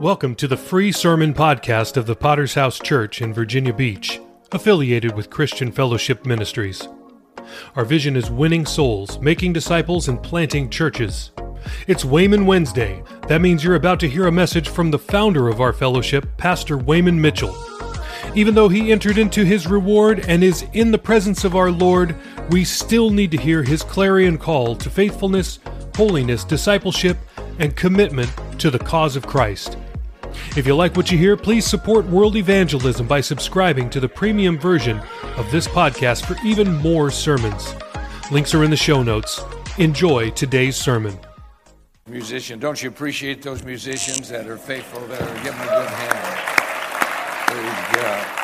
Welcome to the free sermon podcast of the Potter's House Church in Virginia Beach, affiliated with Christian Fellowship Ministries. Our vision is winning souls, making disciples, and planting churches. It's Wayman Wednesday. That means you're about to hear a message from the founder of our fellowship, Pastor Wayman Mitchell. Even though he entered into his reward and is in the presence of our Lord, we still need to hear his clarion call to faithfulness, holiness, discipleship, and commitment to the cause of Christ. If you like what you hear, please support world evangelism by subscribing to the premium version of this podcast for even more sermons. Links are in the show notes. Enjoy today's sermon. Musician, don't you appreciate those musicians that are faithful, that are giving a good hand? Praise God.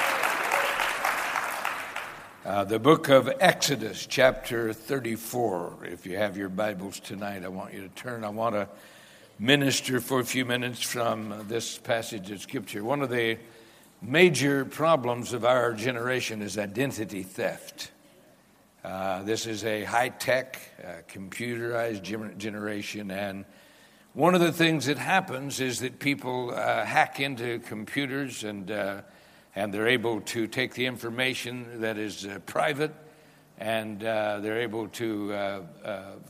Uh, the book of Exodus, chapter 34. If you have your Bibles tonight, I want you to turn. I want to minister for a few minutes from this passage of Scripture. One of the major problems of our generation is identity theft. Uh, this is a high tech, uh, computerized generation, and one of the things that happens is that people uh, hack into computers and, uh, and they're able to take the information that is uh, private and uh, they're able to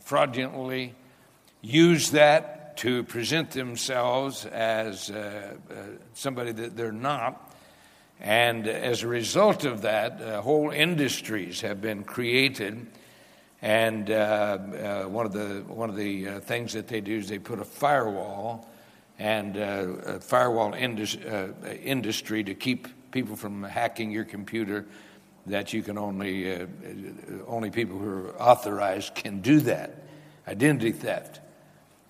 fraudulently use that to present themselves as uh, uh, somebody that they're not. And as a result of that, uh, whole industries have been created. And uh, uh, one of the, one of the uh, things that they do is they put a firewall and a firewall indus- industry to keep people from hacking your computer that you can only, only people who are authorized can do that. Identity theft.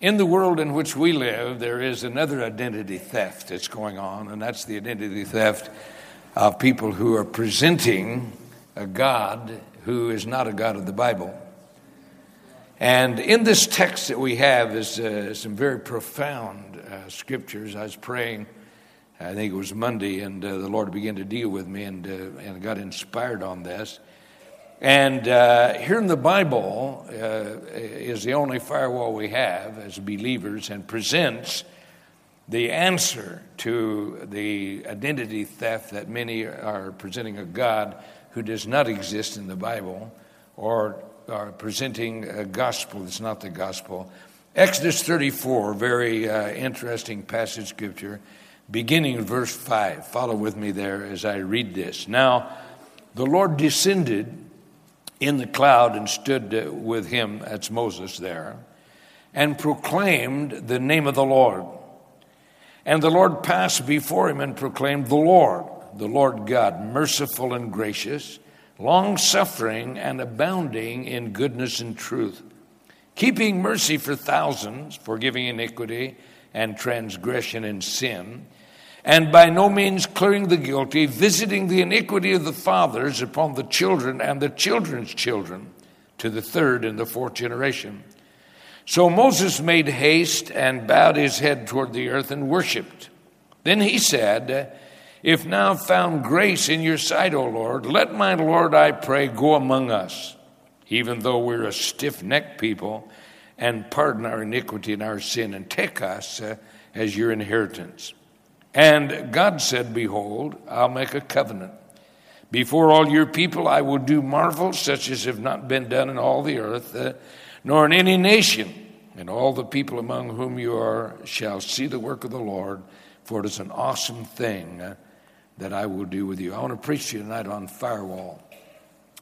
In the world in which we live, there is another identity theft that's going on, and that's the identity theft of people who are presenting a God who is not a God of the Bible. And in this text that we have is uh, some very profound uh, scriptures. I was praying, I think it was Monday, and uh, the Lord began to deal with me and, uh, and got inspired on this. And uh, here in the Bible uh, is the only firewall we have as believers and presents the answer to the identity theft that many are presenting a God who does not exist in the Bible or are presenting a gospel that's not the gospel. Exodus 34, very uh, interesting passage scripture, beginning in verse 5. Follow with me there as I read this. Now, the Lord descended in the cloud and stood with him, that's Moses there, and proclaimed the name of the Lord. And the Lord passed before him and proclaimed, The Lord, the Lord God, merciful and gracious, long suffering and abounding in goodness and truth, keeping mercy for thousands, forgiving iniquity and transgression and sin and by no means clearing the guilty, visiting the iniquity of the fathers upon the children and the children's children to the third and the fourth generation. So Moses made haste and bowed his head toward the earth and worshiped. Then he said, If now found grace in your sight, O Lord, let my Lord, I pray, go among us, even though we're a stiff necked people, and pardon our iniquity and our sin, and take us uh, as your inheritance. And God said, Behold, I'll make a covenant. Before all your people, I will do marvels such as have not been done in all the earth, uh, nor in any nation. And all the people among whom you are shall see the work of the Lord, for it is an awesome thing uh, that I will do with you. I want to preach to you tonight on firewall.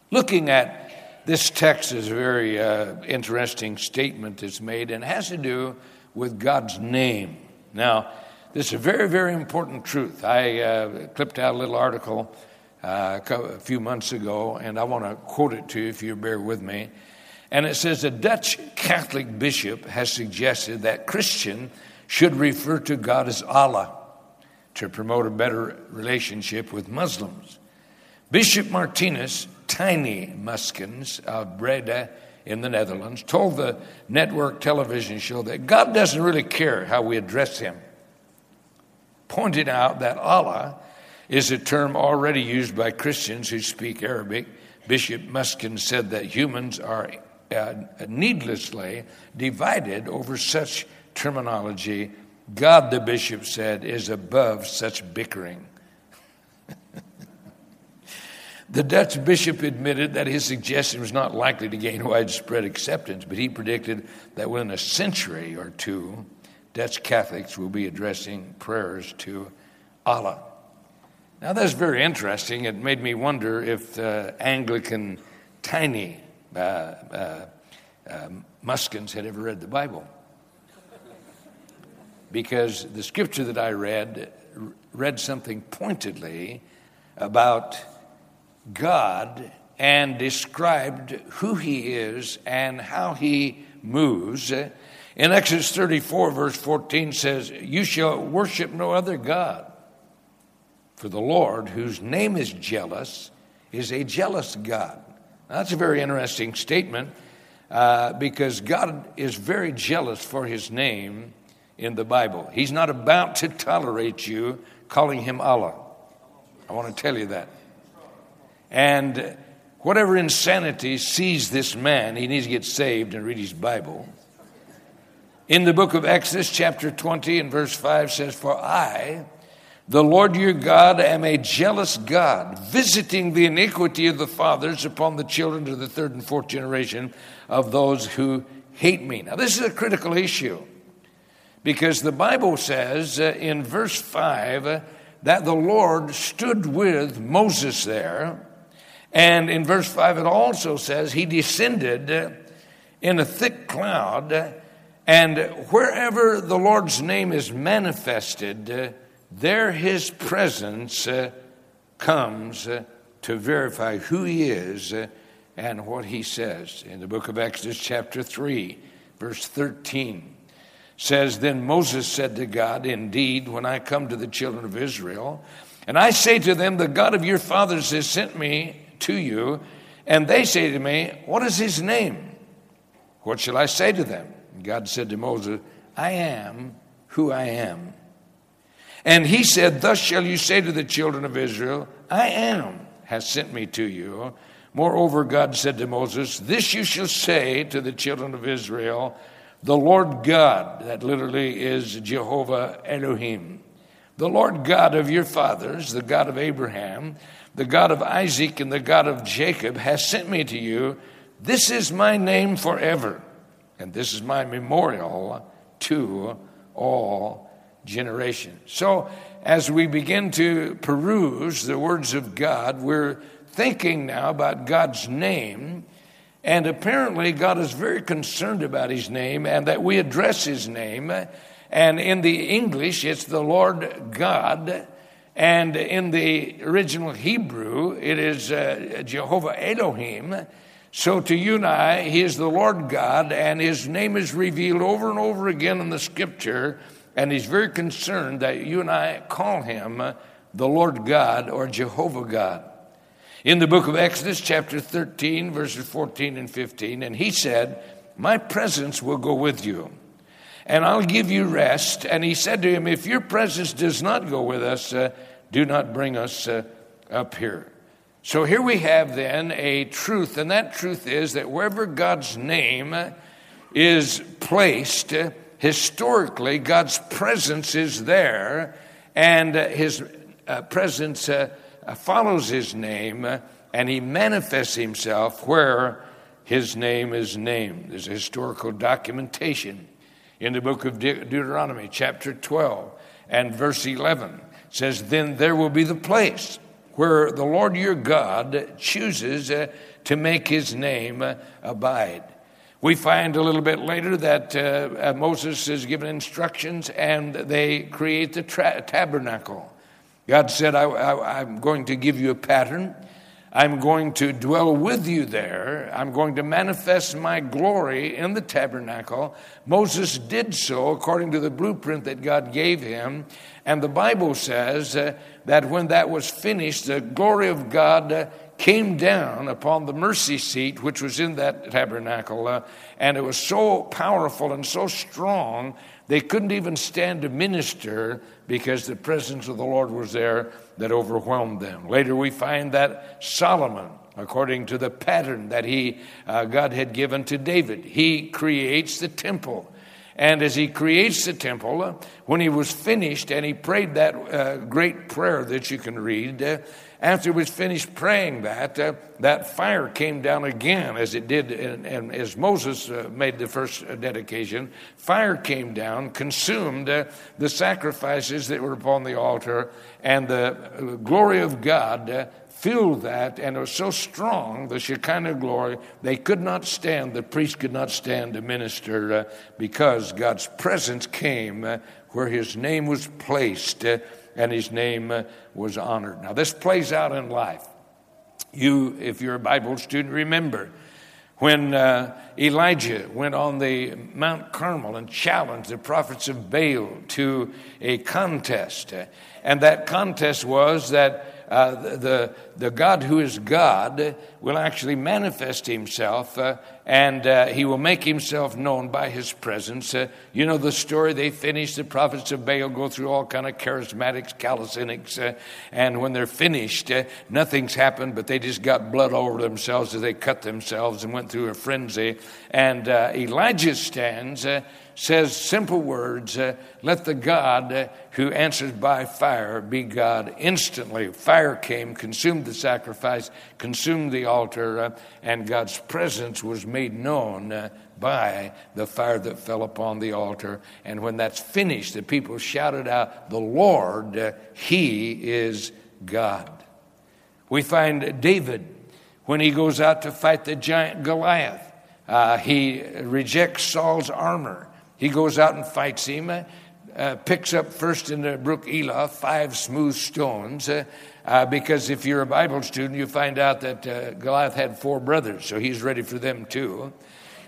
Looking at this text is a very uh, interesting statement that's made and has to do with God's name. Now, this is a very, very important truth. I uh, clipped out a little article uh, a few months ago, and I want to quote it to you if you bear with me. And it says a Dutch Catholic bishop has suggested that Christian should refer to God as Allah to promote a better relationship with Muslims. Bishop Martinus Tiny Muskens of Breda in the Netherlands told the network television show that God doesn't really care how we address him pointed out that Allah is a term already used by Christians who speak Arabic. Bishop Muskin said that humans are uh, needlessly divided over such terminology God, the bishop said, is above such bickering. the Dutch bishop admitted that his suggestion was not likely to gain widespread acceptance, but he predicted that within a century or two, Dutch Catholics will be addressing prayers to Allah. Now, that's very interesting. It made me wonder if uh, Anglican tiny uh, uh, um, Muskens had ever read the Bible. Because the scripture that I read read something pointedly about God and described who He is and how He moves. In Exodus 34, verse 14 says, You shall worship no other God, for the Lord, whose name is jealous, is a jealous God. Now, that's a very interesting statement uh, because God is very jealous for his name in the Bible. He's not about to tolerate you calling him Allah. I want to tell you that. And whatever insanity sees this man, he needs to get saved and read his Bible. In the book of Exodus, chapter 20 and verse 5 says, For I, the Lord your God, am a jealous God, visiting the iniquity of the fathers upon the children to the third and fourth generation of those who hate me. Now, this is a critical issue because the Bible says uh, in verse 5 uh, that the Lord stood with Moses there. And in verse 5, it also says he descended in a thick cloud. And wherever the Lord's name is manifested, uh, there his presence uh, comes uh, to verify who he is and what he says. In the book of Exodus, chapter 3, verse 13, says, Then Moses said to God, Indeed, when I come to the children of Israel, and I say to them, The God of your fathers has sent me to you, and they say to me, What is his name? What shall I say to them? God said to Moses, I am who I am. And he said, Thus shall you say to the children of Israel, I am has sent me to you. Moreover, God said to Moses, This you shall say to the children of Israel, the Lord God, that literally is Jehovah Elohim, the Lord God of your fathers, the God of Abraham, the God of Isaac, and the God of Jacob, has sent me to you. This is my name forever, and this is my memorial to all generations. So, as we begin to peruse the words of God, we're thinking now about God's name. And apparently, God is very concerned about his name and that we address his name. And in the English, it's the Lord God. And in the original Hebrew, it is uh, Jehovah Elohim. So to you and I, he is the Lord God, and his name is revealed over and over again in the scripture and he's very concerned that you and I call him the Lord God or Jehovah God. In the book of Exodus, chapter 13, verses 14 and 15, and he said, My presence will go with you, and I'll give you rest. And he said to him, If your presence does not go with us, uh, do not bring us uh, up here. So here we have then a truth, and that truth is that wherever God's name is placed, historically, God's presence is there, and his uh, presence uh, uh follows his name, and he manifests himself where his name is named. There's historical documentation in the book of De- Deuteronomy, chapter 12, and verse 11 says, Then there will be the place where the Lord your God chooses uh, to make his name abide. We find a little bit later that uh, uh, Moses is given instructions and they create the tra- tabernacle. God said, I, am going to give you a pattern. I'm going to dwell with you there. I'm going to manifest my glory in the tabernacle. Moses did so according to the blueprint that God gave him. And the Bible says uh, that when that was finished, the glory of God uh, came down upon the mercy seat which was in that tabernacle, uh, and it was so powerful and so strong they couldn't even stand to minister because the presence of the Lord was there that overwhelmed them. Later, we find that Solomon, according to the pattern that he uh, God had given to David, he creates the temple. And as he creates the temple, when he was finished and he prayed that uh, great prayer that you can read, uh, after he was finished praying that, uh, that fire came down again, as it did, and, as Moses uh, made the first dedication. Fire came down, consumed uh, the sacrifices that were upon the altar, and the uh, glory of God uh, filled that, and it was so strong, the Shekinah glory, they could not stand, the priest could not stand to minister uh, because God's presence came uh, where his name was placed uh, and his name uh, was honored. Now, this plays out in life. You, if you're a Bible student, remember when uh, Elijah went on the Mount Carmel and challenged the prophets of Baal to a contest. And that contest was that uh, the, the God who is God will actually manifest himself uh, and uh, he will make himself known by his presence. Uh, you know the story, they finish, the prophets of Baal go through all kind of charismatics, calisthenics, uh, and when they're finished, uh, nothing's happened, but they just got blood all over themselves as they cut themselves and went through a frenzy. And Elijah stands says simple words uh, let the God uh, who answers by fire be God. Instantly, fire came, consumed the sacrifice, consumed the altar, uh, and God's presence was made known uh, by the fire that fell upon the altar. And when that's finished, the people shouted out, The Lord, uh, He is God. We find David when he goes out to fight the giant Goliath. Uh, he rejects Saul's armor. He goes out and fights him, uh, picks up first in the brook Elah five smooth stones. Uh, uh, because if you're a Bible student, you find out that uh, Goliath had four brothers, so he's ready for them too.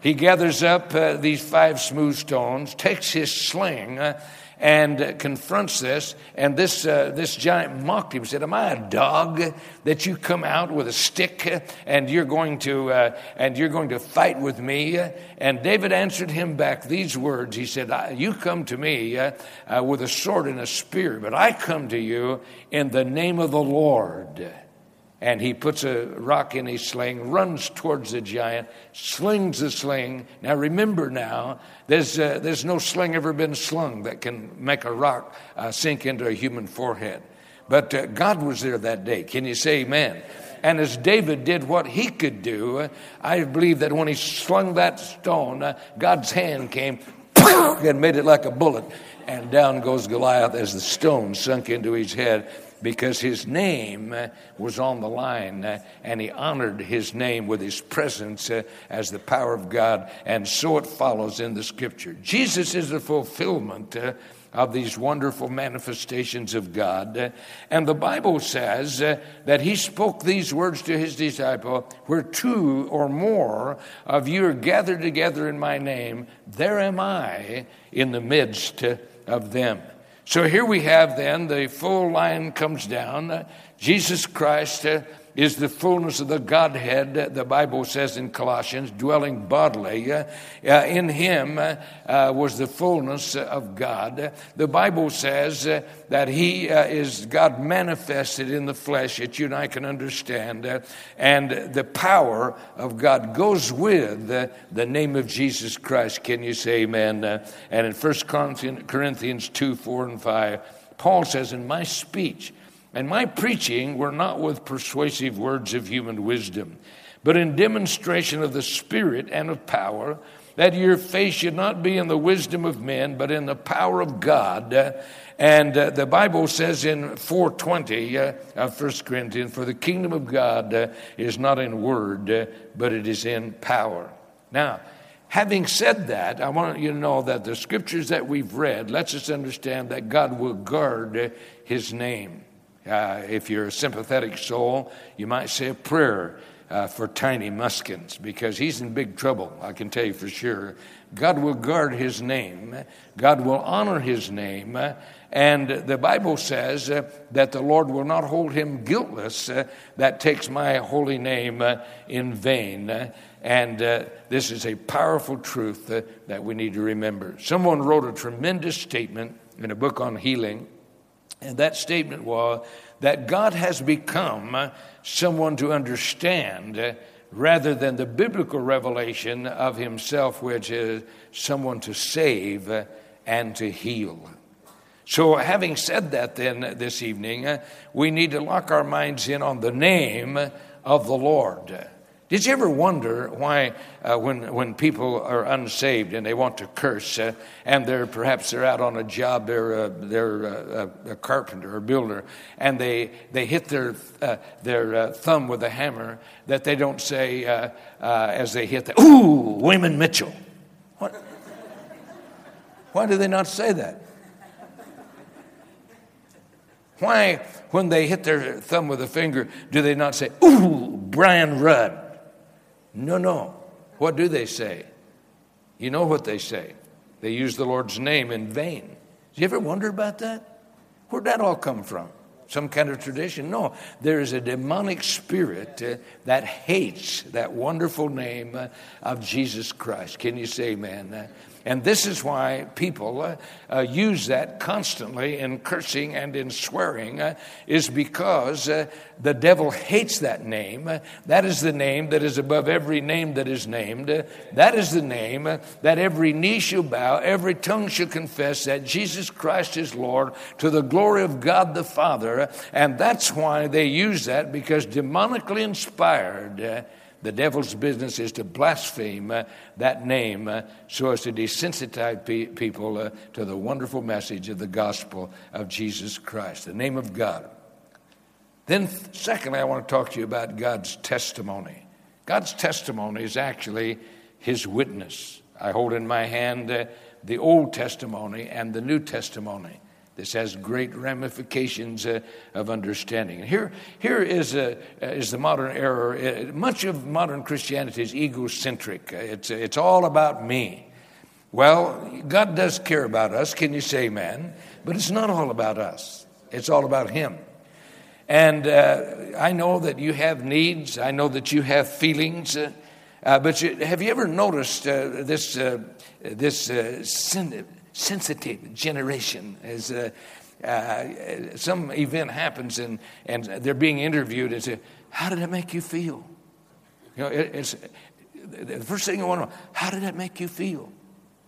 He gathers up uh, these five smooth stones, takes his sling, uh, and confronts this. And this, uh, this giant mocked him, said, Am I a dog that you come out with a stick and you're going to, uh, and you're going to fight with me? And David answered him back these words. He said, You come to me uh, uh, with a sword and a spear, but I come to you in the name of the Lord and he puts a rock in his sling, runs towards the giant, slings the sling. Now remember now, there's, uh, there's no sling ever been slung that can make a rock uh, sink into a human forehead. But uh, God was there that day. Can you say amen? And as David did what he could do, I believe that when he slung that stone, uh, God's hand came and made it like a bullet. And down goes Goliath as the stone sunk into his head because his name uh, was on the line uh, and he honored his name with his presence uh, as the power of God. And so it follows in the scripture. Jesus is the fulfillment of these wonderful manifestations of God. And the Bible says that he spoke these words to his disciple Where two or more of you are gathered together in my name, there am I in the midst of them. So here we have then the full line comes down. Jesus Christ uh, is the fullness of the Godhead, the Bible says in Colossians, dwelling bodily. Uh, uh, in him uh, uh was the fullness of God. The Bible says uh, that he uh, is God manifested in the flesh, that you and I can understand. and the power of God goes with the name of Jesus Christ. Can you say amen? and in 1 Corinthians 2 4 and 5, Paul says, In my speech, and my preaching were not with persuasive words of human wisdom, but in demonstration of the Spirit and of power, that your faith should not be in the wisdom of men, but in the power of God. And uh, the Bible says in 420 uh, of 1 Corinthians, For the kingdom of God uh, is not in word, uh, but it is in power. Now, having said that, I want you to know that the scriptures that we've read lets us understand that God will guard his name. Uh, if you're a sympathetic soul, you might say a prayer uh, for Tiny Muskens because he's in big trouble, I can tell you for sure. God will guard his name, God will honor his name, and the Bible says uh, that the Lord will not hold him guiltless uh, that takes my holy name uh, in vain. And uh, this is a powerful truth that we need to remember. Someone wrote a tremendous statement in a book on healing and that statement was that God has become someone to understand rather than the biblical revelation of himself, which is someone to save and to heal. So, having said that, then this evening, we need to lock our minds in on the name of the Lord. Did you ever wonder why, uh, when, when people are unsaved and they want to curse, uh, and they're perhaps they're out on a job, they're, uh, they're uh, a carpenter or builder, and they, they hit their, uh, their uh, thumb with a hammer, that they don't say as they hit the, Ooh, Wayman Mitchell. What? Why do they not say that? Why, when they hit their thumb with a finger, do they not say, Ooh, Brian Rudd? No, no. What do they say? You know what they say. They use the Lord's name in vain. Do you ever wonder about that? Where'd that all come from? Some kind of tradition? No. There is a demonic spirit uh, that hates that wonderful name uh, of Jesus Christ. Can you say amen? Uh, and this is why people uh, uh, use that constantly in cursing and in swearing, uh, is because uh, the devil hates that name. that is the name that is above every name that is named. that is the name that every knee shall bow, every tongue shall confess that Jesus Christ is Lord to the glory of God the Father. And that's why they use that, because demonically inspired uh, the devil's business is to blaspheme uh, that name uh, so as to desensitize pe- people uh, to the wonderful message of the gospel of Jesus Christ, the name of God. Then, secondly, I want to talk to you about God's testimony. God's testimony is actually his witness. I hold in my hand uh, the Old Testimony and the New Testimony. This has great ramifications uh, of understanding. And here, here is, a, uh, is the modern error. Uh, much of modern Christianity is egocentric, uh, it's, it's all about me. Well, God does care about us. Can you say amen? But it's not all about us, it's all about Him. And uh, I know that you have needs, I know that you have feelings. Uh, but you, have you ever noticed this, this sin, sensitive generation. As uh, uh, some event happens and, and they're being interviewed and say, How did it make you feel? You know, it, it's the first thing I want to know, how did it make you feel?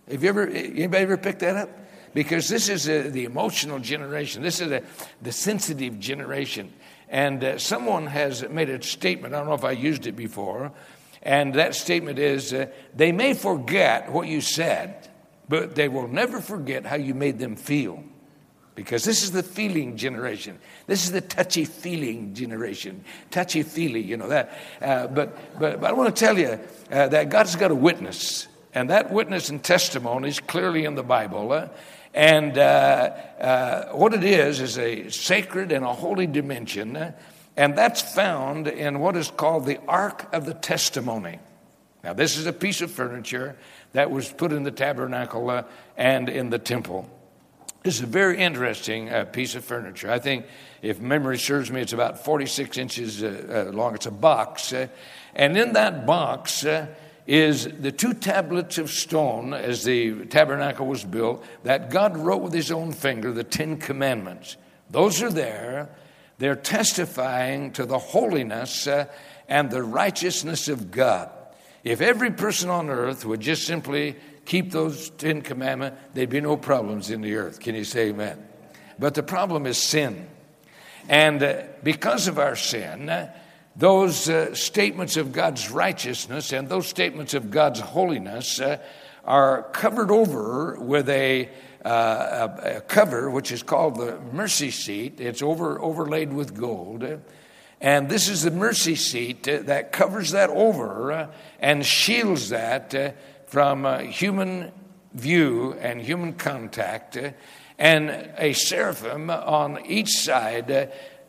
Have you ever, anybody ever picked that up? Because this is a, the emotional generation. This is a, the sensitive generation. And uh, someone has made a statement. I don't know if I used it before. And that statement is uh, they may forget what you said, but they will never forget how you made them feel. Because this is the feeling generation. This is the touchy feeling generation. Touchy feely, you know that. Uh, but, but, but I want to tell you uh, that God's got a witness. And that witness and testimony is clearly in the Bible. Uh, and uh, uh, what it is, is a sacred and a holy dimension. Uh, and that's found in what is called the Ark of the Testimony. Now, this is a piece of furniture that was put in the tabernacle uh, and in the temple. This is a very interesting uh, piece of furniture. I think, if memory serves me, it's about 46 inches uh, uh long. It's a box. Uh, and in that box uh, is the two tablets of stone, as the tabernacle was built, that God wrote with his own finger, the Ten Commandments. Those are there. They're testifying to the holiness and the righteousness of God. If every person on earth would just simply keep those Ten Commandments, there'd be no problems in the earth. Can you say amen? But the problem is sin. And uh, because of our sin, uh, those uh, statements of God's righteousness and those statements of God's holiness are covered over with a, uh, a, cover which is called the mercy seat. It's over, overlaid with gold. And this is the mercy seat uh, that covers that over uh, and shields that uh, from uh, human view and human contact. Uh, and a seraphim on each side, uh,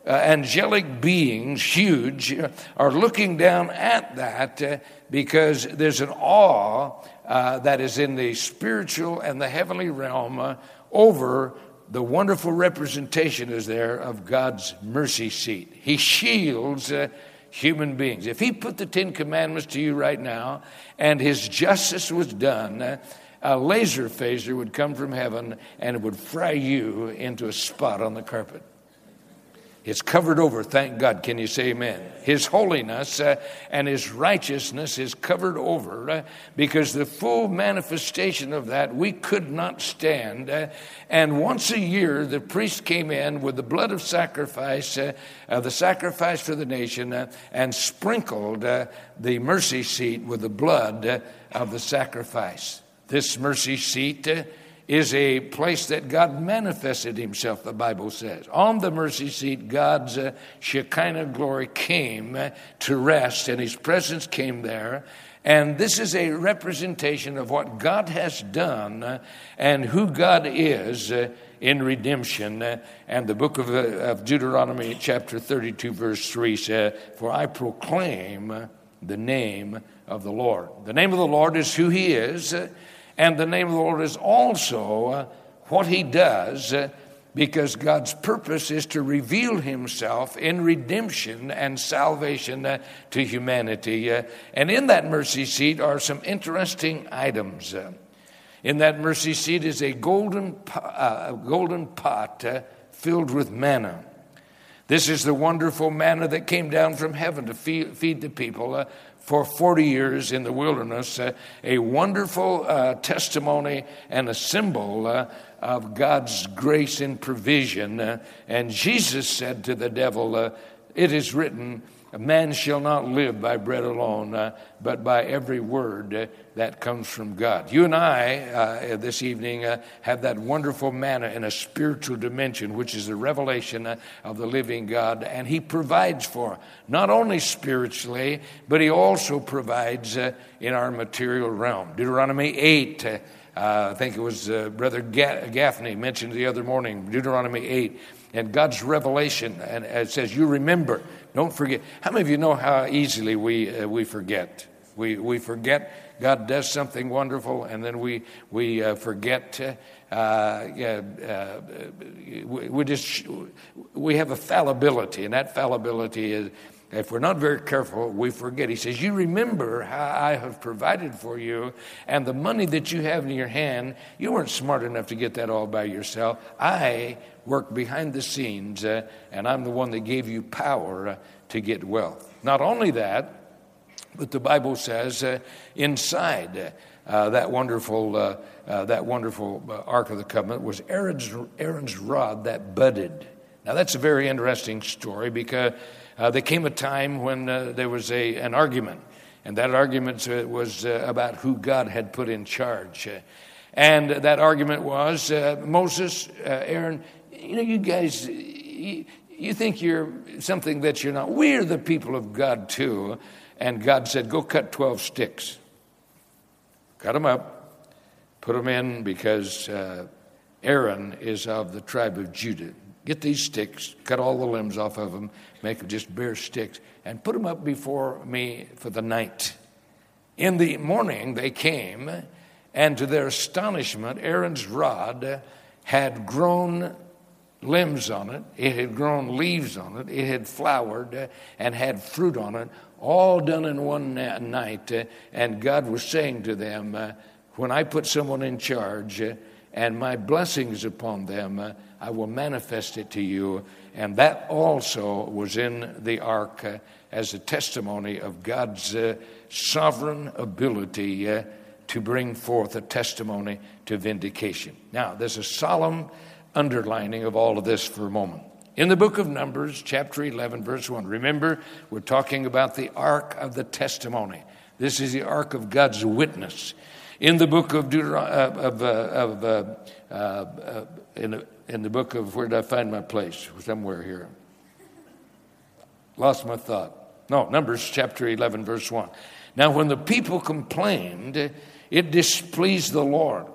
angelic beings, huge, are looking down at that because there's an awe that is in the spiritual and the heavenly realm over the wonderful representation is there of God's mercy seat. He shields uh, human beings. If He put the Ten Commandments to you right now and His justice was done, uh, a laser phaser would come from heaven and it would fry you into a spot on the carpet. It's covered over, thank God. Can you say amen? His holiness uh, and His righteousness is covered over uh, because the full manifestation of that we could not stand. Uh, and once a year, the priest came in with the blood of sacrifice, uh, the sacrifice for the nation, uh, and sprinkled uh, the mercy seat with the blood of the sacrifice. This mercy seat is a place that God manifested himself, the Bible says. On the mercy seat, God's uh, Shekinah glory came uh, to rest, and his presence came there. And this is a representation of what God has done uh, and who God is uh, in redemption. And the book of, of, Deuteronomy, chapter 32, verse 3 says, For I proclaim the name of the Lord. The name of the Lord is who he is. And the name of the Lord is also uh, what he does uh, because God's purpose is to reveal himself in redemption and salvation uh, to humanity. And in that mercy seat are some interesting items. In that mercy seat is a golden, golden pot filled with manna. This is the wonderful manna that came down from heaven to feed, feed the people for 40 years in the wilderness, uh, a wonderful uh, testimony and a symbol uh, of God's grace and provision. Uh, and Jesus said to the devil, uh, It is written, a man shall not live by bread alone, uh, but by every word uh, that comes from God. You and I, uh, this evening, uh, have that wonderful manna in a spiritual dimension, which is the revelation uh, of the living God, and He provides for not only spiritually, but He also provides uh, in our material realm. Deuteronomy 8. I think it was Brother Gaffney mentioned the other morning, Deuteronomy 8, and God's revelation, and it says, You remember don't forget. How many of you know how easily we, uh, we forget? We, we forget God does something wonderful, and then we, we uh, forget. Uh, uh, we, we, just we have a fallibility, and that fallibility is if we're not very careful, we forget. He says, You remember how I have provided for you, and the money that you have in your hand, you weren't smart enough to get that all by yourself. I worked behind the scenes, uh, and I'm the one that gave you power uh, to get wealth. Not only that, but the Bible says uh, inside uh, that wonderful, uh, uh, that wonderful Ark of the Covenant was Aaron's, Aaron's rod that budded. Now, that's a very interesting story because uh, there came a time when uh, there was a, an argument, and that argument uh, was uh, about who God had put in charge. Uh, and that argument was uh, Moses, Aaron, you know, you guys, you, you think you're something that you're not. We're the people of God too. And God said, Go cut 12 sticks. Cut them up, put them in because Aaron is of the tribe of Judah. Get these sticks, cut all the limbs off of them, make them just bare sticks, and put them up before me for the night. In the morning they came, and to their astonishment, Aaron's rod had grown limbs on it, it had grown leaves on it, it had flowered and had fruit on it, all done in one night. And God was saying to them, When I put someone in charge and my blessings upon them, I will manifest it to you. And that also was in the ark uh, as a testimony of God's uh, sovereign ability uh, to bring forth a testimony to vindication. Now, there's a solemn underlining of all of this for a moment. In the book of Numbers, chapter 11, verse 1, remember, we're talking about the ark of the testimony. This is the ark of God's witness. In the book of Deuteronomy, uh, of, uh, of in the in the book of where did I find my place? Somewhere here. Lost my thought. No, Numbers chapter 11, verse 1. Now, when the people complained, it displeased the Lord.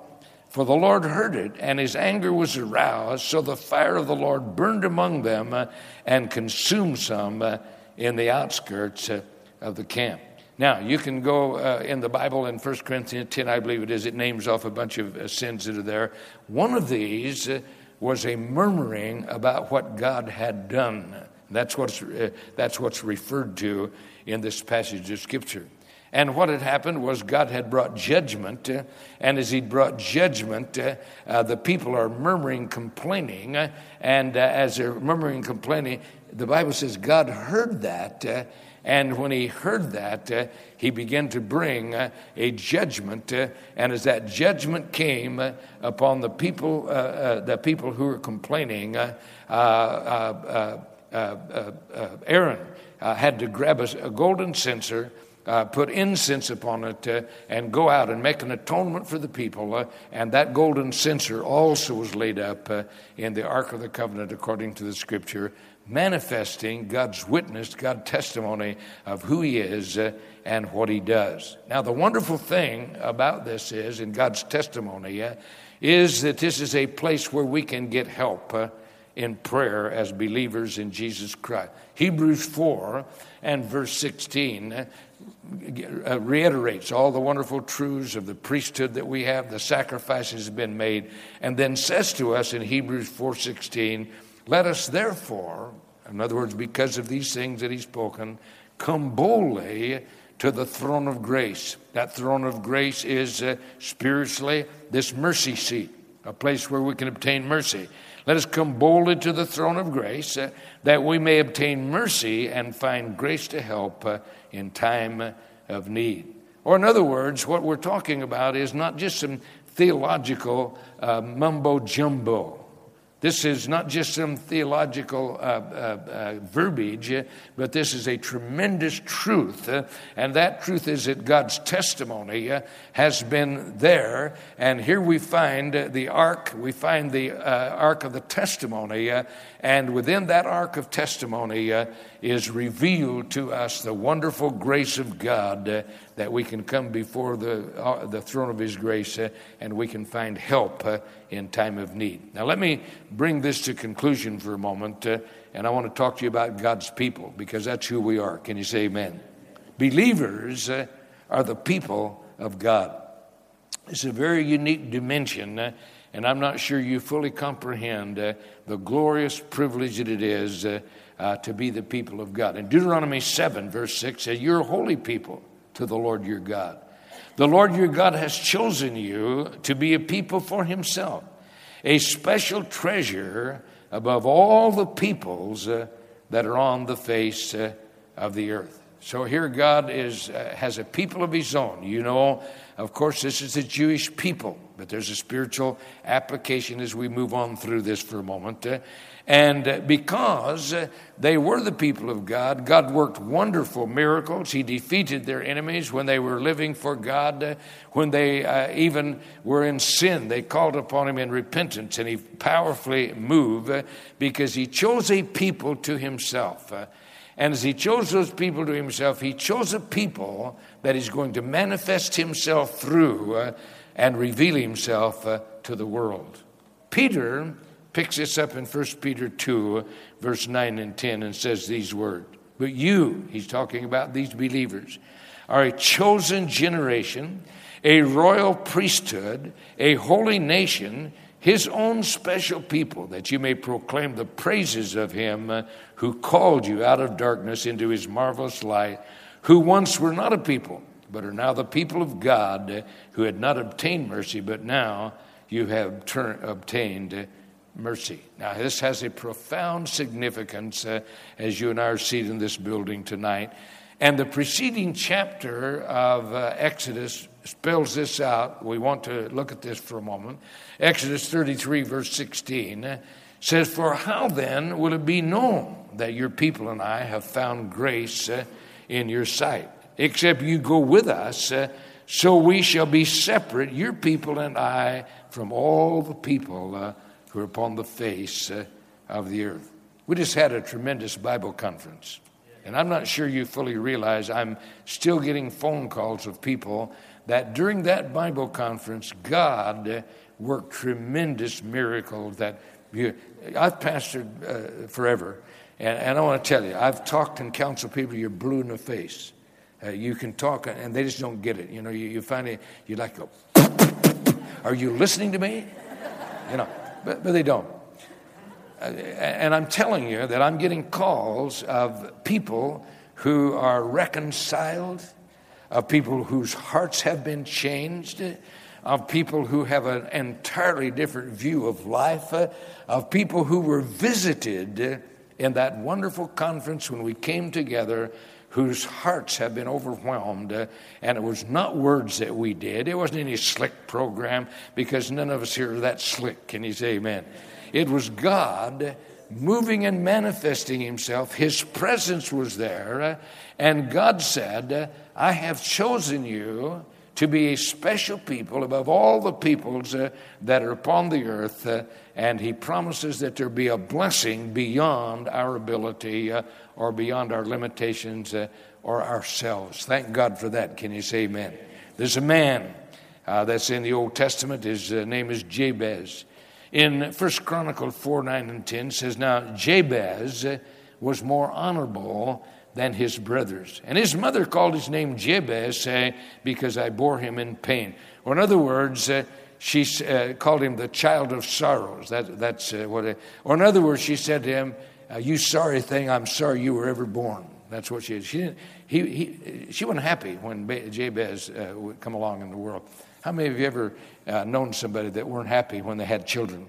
For the Lord heard it, and his anger was aroused. So the fire of the Lord burned among them and consumed some in the outskirts of the camp. Now, you can go uh, in the Bible in 1 Corinthians 10, I believe it is, it names off a bunch of uh, sins that are there. One of these uh, was a murmuring about what God had done. That's what's, uh, that's what's referred to in this passage of Scripture. And what had happened was God had brought judgment, uh, and as He brought judgment, uh, uh, the people are murmuring, complaining, uh, and uh, as they're murmuring, complaining, the Bible says God heard that, and when He heard that, uh, He began to bring uh, a judgment, uh, and as that judgment came upon the people, the people who were complaining, Aaron had to grab a, a golden censer uh, put incense upon it uh, and go out and make an atonement for the people. Uh, and that golden censer also was laid up uh, in the Ark of the Covenant according to the scripture, manifesting God's witness, God's testimony of who He is uh, and what He does. Now, the wonderful thing about this is, in God's testimony, uh, is that this is a place where we can get help in prayer as believers in Jesus Christ. Hebrews 4 and verse 16 uh, reiterates all the wonderful truths of the priesthood that we have, the sacrifices have been made, and then says to us in Hebrews 4:16, "Let us therefore, in other words, because of these things that he's spoken, come boldly to the throne of grace." That throne of grace is uh, spiritually this mercy seat, a place where we can obtain mercy. Let us come boldly to the throne of grace uh, that we may obtain mercy and find grace to help uh, in time of need. Or, in other words, what we're talking about is not just some theological uh, mumbo jumbo this is not just some theological uh, uh, uh, verbiage, but this is a tremendous truth. Uh, and that truth is that God's testimony uh, has been there. And here we find the ark, we find the ark of the testimony. and within that ark of testimony is revealed to us the wonderful grace of God that we can come before the, uh, the throne of His grace uh, and we can find help uh, in time of need. Now, let me bring this to conclusion for a moment, uh, and I want to talk to you about God's people because that's who we are. Can you say amen? Believers uh, are the people of God. It's a very unique dimension, uh, and I'm not sure you fully comprehend the glorious privilege that it is. to be the people of God. In Deuteronomy 7, verse 6 says, You're holy people to the Lord your God. The Lord your God has chosen you to be a people for himself, a special treasure above all the peoples uh, that are on the face uh, of the earth. So here God is uh, has a people of his own. You know, of course this is the Jewish people, but there's a spiritual application as we move on through this for a moment. Uh, and because they were the people of God, God worked wonderful miracles. He defeated their enemies when they were living for God. When they uh, even were in sin, they called upon Him in repentance, and He powerfully moved because He chose a people to Himself. And as He chose those people to Himself, He chose a people that He's going to manifest Himself through uh, and reveal Himself uh, to the world. Peter picks this up in 1 Peter 2, verse 9 and 10, and says these words. But you, he's talking about these believers, are a chosen generation, a royal priesthood, a holy nation, his own special people, that you may proclaim the praises of him uh, who called you out of darkness into his marvelous light, who once were not a people, but are now the people of God, who had not obtained mercy, but now you have turn, obtained mercy. Now, this has a profound significance uh, as you and I are seated in this building tonight. And the preceding chapter of uh, Exodus spells this out. We want to look at this for a moment. Exodus 33, verse 16 uh, says, For how then will it be known that your people and I have found grace uh, in your sight? Except you go with us, uh, so we shall be separate, your people and I, from all the people uh, who are upon the face uh, of the earth. We just had a tremendous Bible conference. And I'm not sure you fully realize I'm still getting phone calls of people that during that Bible conference, God worked tremendous miracles that you, I've pastored uh, forever. And, and, I want to tell you, I've talked and counseled people, you're blue in the face. Uh, you can talk, and they just don't get it. You know, you, you it, you like go, are you listening to me? You know, but, but they don't. Uh, and I'm telling you that I'm getting calls of people who are reconciled, of people whose hearts have been changed, of people who have an entirely different view of life, of people who were visited in that wonderful conference when we came together whose hearts have been overwhelmed. Uh, and it was not words that we did. It wasn't any slick program because none of us here are that slick. Can you say amen? It was God moving and manifesting himself. His presence was there. Uh, and God said, I have chosen you to be a special people above all the peoples uh, that are upon the earth. Uh, and he promises that there be a blessing beyond our ability uh, or beyond our limitations uh, or ourselves. Thank God for that. Can you say amen? There's a man uh, that's in the Old Testament. His uh, name is Jabez. In First Chronicle 4 9 and 10 says, Now Jabez was more honorable than his brothers. And his mother called his name Jabez uh, because I bore him in pain. Or, in other words, uh, she uh, called him the child of sorrows. That, that's uh, what. It, or, in other words, she said to him, uh, "You sorry thing, I'm sorry you were ever born." That's what she. Is. She didn't. He, he, she wasn't happy when Jabez uh, would come along in the world. How many of you ever known somebody that weren't happy when they had children?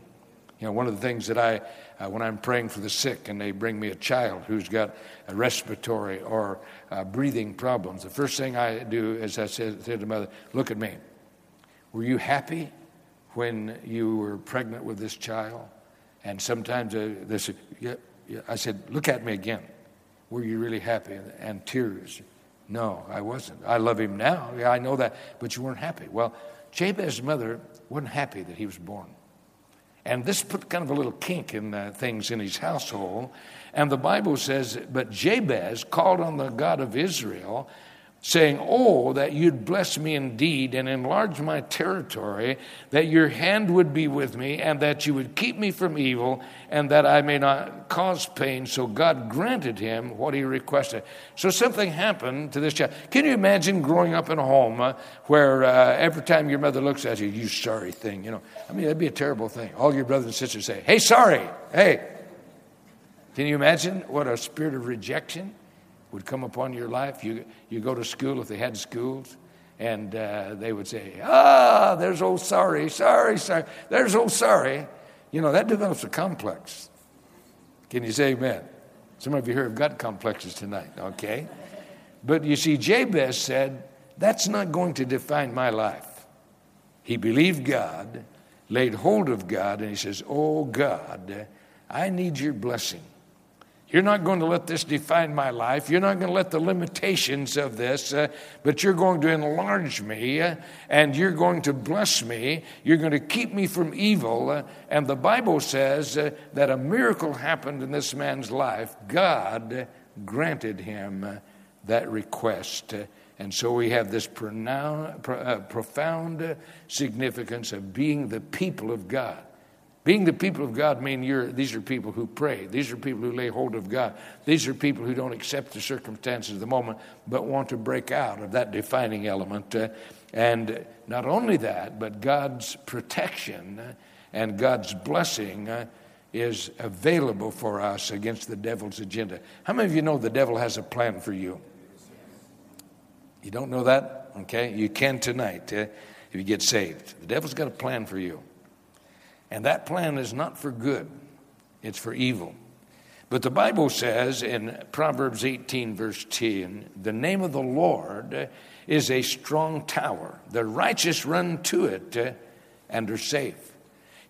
You know, one of the things that I, uh, when I'm praying for the sick and they bring me a child who's got a respiratory or uh, breathing problems, the first thing I do is I say, say to the mother, Look at me. Were you happy when you were pregnant with this child? And sometimes uh, they yeah, yeah. I said, Look at me again. Were you really happy? And, tears. No, I wasn't. I love him now. Yeah, I know that. But you weren't happy. Well, Jabez's mother wasn't happy that he was born. And this put kind of a little kink in uh, things in his household. And the Bible says, But Jabez called on the God of Israel saying, Oh, that you'd bless me indeed and enlarge my territory, that your hand would be with me, and that you would keep me from evil, and that I may not cause pain. So God granted him what he requested. So something happened to this child. Can you imagine growing up in a home uh, where uh, every time your mother looks at you, you sorry thing, you know? I mean, that'd be a terrible thing. All your brothers and sisters say, Hey, sorry, hey. Can you imagine what a spirit of rejection? Would come upon your life. You, you go to school if they had schools, and uh, they would say, Ah, there's old sorry, sorry, sorry, there's old sorry. You know, that develops a complex. Can you say amen? Some of you here have got complexes tonight, okay? But you see, Jabez said, That's not going to define my life. He believed God, laid hold of God, and he says, Oh God, I need your blessing. You're not going to let this define my life. You're not going to let the limitations of this, uh, but you're going to enlarge me uh, and you're going to bless me. You're going to keep me from evil. Uh, and the Bible says uh, that a miracle happened in this man's life. God granted him uh, that request. Uh, and so we have this pronoun, profound significance of being the people of God. Being the people of God mean you're, these are people who pray. These are people who lay hold of God. These are people who don't accept the circumstances of the moment, but want to break out of that defining element. Uh, and not only that, but God's protection and God's blessing uh, is available for us against the devil's agenda. How many of you know the devil has a plan for you? You don't know that? Okay, you can tonight uh, if you get saved. The devil's got a plan for you. And that plan is not for good, it's for evil. But the Bible says in Proverbs 18, verse 10, the name of the Lord is a strong tower. The righteous run to it and are safe.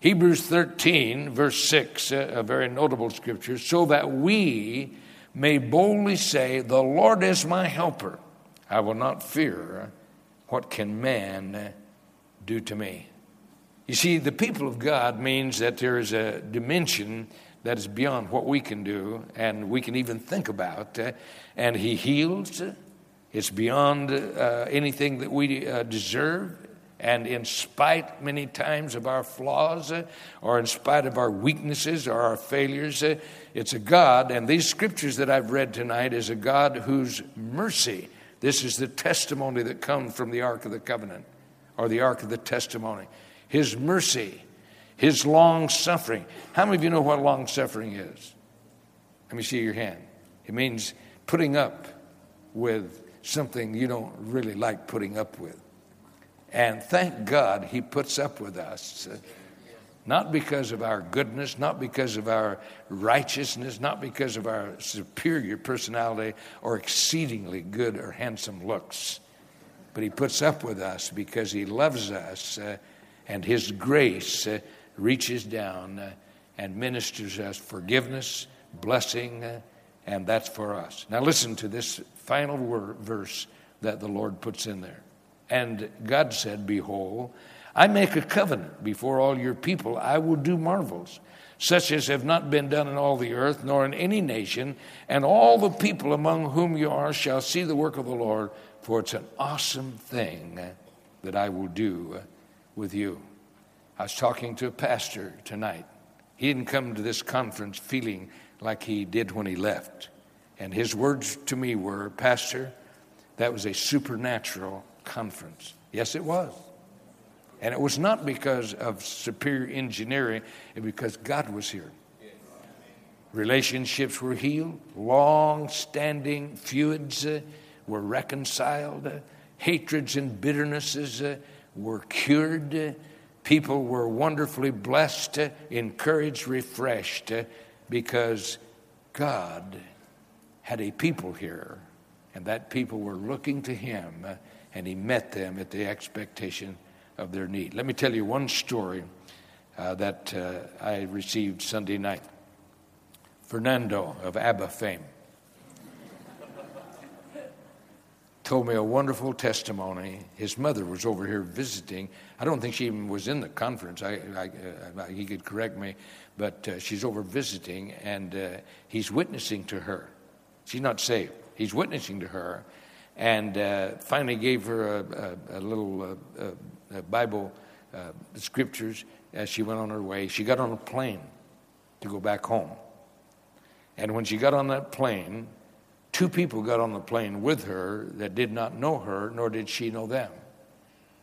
Hebrews 13, verse 6, a very notable scripture, so that we may boldly say, The Lord is my helper. I will not fear. What can man do to me? You see, the people of God means that there is a dimension that is beyond what we can do and we can even think about. Uh, and He heals. It's beyond uh, anything that we uh, deserve. And in spite, many times, of our flaws, uh, or in spite of our weaknesses or our failures, uh, it's a God. And these scriptures that I've read tonight is a God whose mercy. This is the testimony that comes from the Ark of the Covenant or the Ark of the Testimony. His mercy, His long suffering. How many of you know what long suffering is? Let me see your hand. It means putting up with something you don't really like putting up with. And thank God he puts up with us. Not because of our goodness, not because of our righteousness, not because of our superior personality or exceedingly good or handsome looks, but He puts up with us because He loves us uh, and His grace uh, reaches down uh, and ministers us forgiveness, blessing, uh, and that's for us. Now, listen to this final word, verse that the Lord puts in there. And God said, Behold, I make a covenant before all your people. I will do marvels, such as have not been done in all the earth, nor in any nation. And all the people among whom you are shall see the work of the Lord, for it's an awesome thing that I will do with you. I was talking to a pastor tonight. He didn't come to this conference feeling like he did when he left. And his words to me were, Pastor, that was a supernatural conference. Yes, it was. And it was not because of superior engineering, was because God was here. Relationships were healed, long standing feuds uh, were reconciled, uh, hatreds and bitternesses uh, were cured. People were wonderfully blessed, encouraged, refreshed, because God had a people here, and that people were looking to Him, and He met them at the expectation of their need. Let me tell you one story uh, that uh, I received Sunday night. Fernando of ABBA fame told me a wonderful testimony. His mother was over here visiting. I don't think she even was in the conference. I, I, uh, he could correct me, but uh, she's over visiting, and uh, he's witnessing to her. She's not saved. He's witnessing to her, and uh, finally gave her a, a, a little uh, Bible uh, scriptures as she went on her way. She got on a plane to go back home. And when she got on that plane, two people got on the plane with her that did not know her, nor did she know them.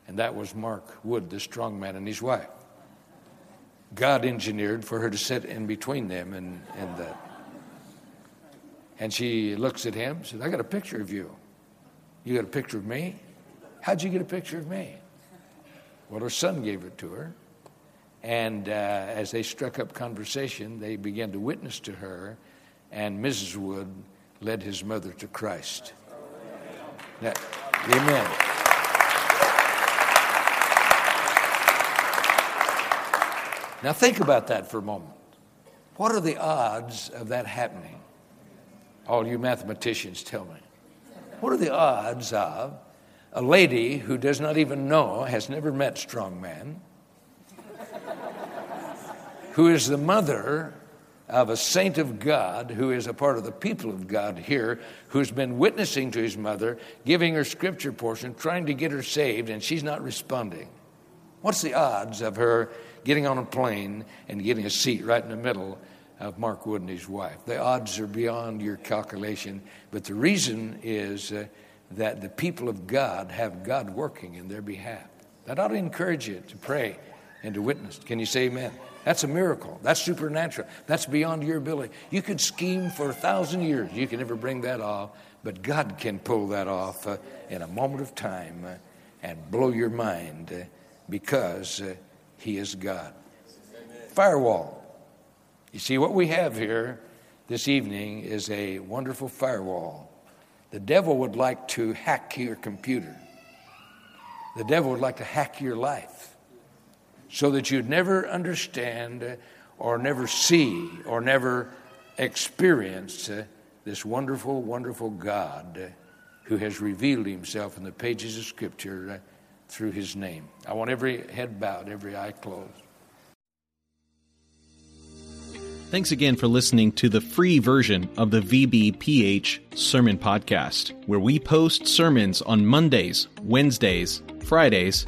And that was Mark Wood, the strong man, and his wife. God engineered for her to sit in between them and, and that. And she looks at him, says, I got a picture of you. You got a picture of me? How'd you get a picture of me? Well, her son gave it to her. And uh, as they struck up conversation, they began to witness to her, and Mrs. Wood led his mother to Christ. Now, amen. Now, think about that for a moment. What are the odds of that happening? All you mathematicians tell me. What are the odds of a lady who does not even know, has never met strong man, who is the mother of a saint of God who is a part of the people of God here, who's been witnessing to his mother, giving her scripture portion, trying to get her saved, and she's not responding. What's the odds of her getting on a plane and getting a seat right in the middle of Mark Wood and his wife? The odds are beyond your calculation, but the reason is. Uh, that the people of God have God working in their behalf. That ought to encourage you to pray and to witness. Can you say amen? That's a miracle. That's supernatural. That's beyond your ability. You could scheme for a thousand years. You can never bring that off, but God can pull that off uh, in a moment of time uh, and blow your mind uh, because uh, He is God. Firewall. You see, what we have here this evening is a wonderful firewall the devil would like to hack your computer. The devil would like to hack your life so that you'd never understand or never see or never experience uh, this wonderful, wonderful God uh, who has revealed himself in the pages of Scripture uh, through his name. I want every head bowed, every eye closed. Thanks again for listening to the free version of the VBPH Sermon Podcast, where we post sermons on Mondays, Wednesdays, Fridays,